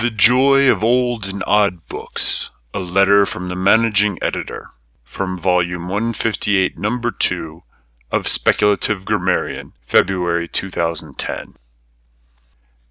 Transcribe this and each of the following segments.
The Joy of Old and Odd Books. A letter from the managing editor. From volume 158, number 2 of Speculative Grammarian, February 2010.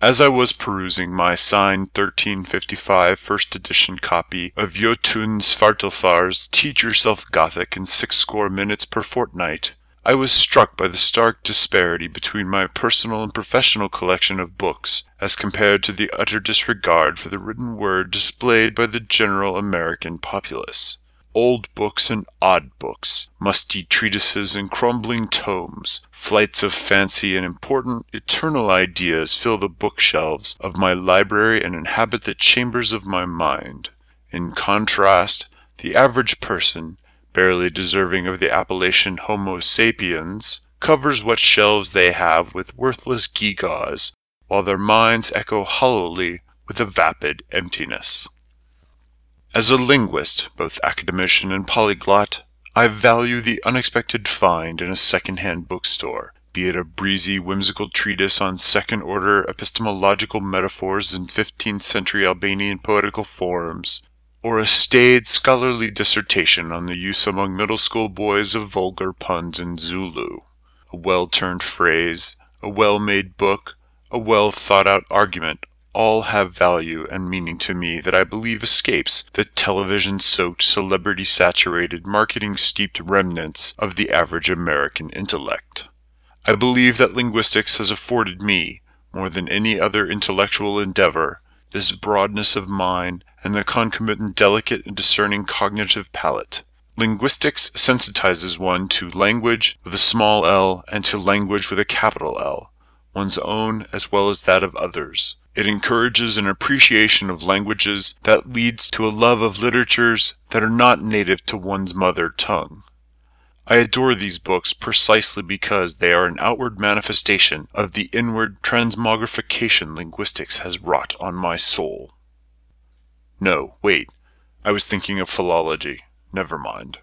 As I was perusing my signed 1355 first edition copy of Jotun Svartalfar's Teach Yourself Gothic in Six Score Minutes per Fortnight, I was struck by the stark disparity between my personal and professional collection of books as compared to the utter disregard for the written word displayed by the general American populace. Old books and odd books, musty treatises and crumbling tomes, flights of fancy and important eternal ideas fill the bookshelves of my library and inhabit the chambers of my mind. In contrast, the average person, barely deserving of the appellation Homo sapiens, covers what shelves they have with worthless gewgaws, while their minds echo hollowly with a vapid emptiness. As a linguist, both academician and polyglot, I value the unexpected find in a second-hand bookstore, be it a breezy, whimsical treatise on second-order epistemological metaphors in 15th-century Albanian poetical forms, or a staid scholarly dissertation on the use among middle school boys of vulgar puns in Zulu. A well turned phrase, a well made book, a well thought out argument all have value and meaning to me that I believe escapes the television soaked, celebrity saturated, marketing steeped remnants of the average American intellect. I believe that linguistics has afforded me, more than any other intellectual endeavor, this broadness of mind and the concomitant delicate and discerning cognitive palate. Linguistics sensitizes one to language with a small l and to language with a capital L, one's own as well as that of others. It encourages an appreciation of languages that leads to a love of literatures that are not native to one's mother tongue. I adore these books precisely because they are an outward manifestation of the inward transmogrification linguistics has wrought on my soul. No, wait, I was thinking of philology. Never mind.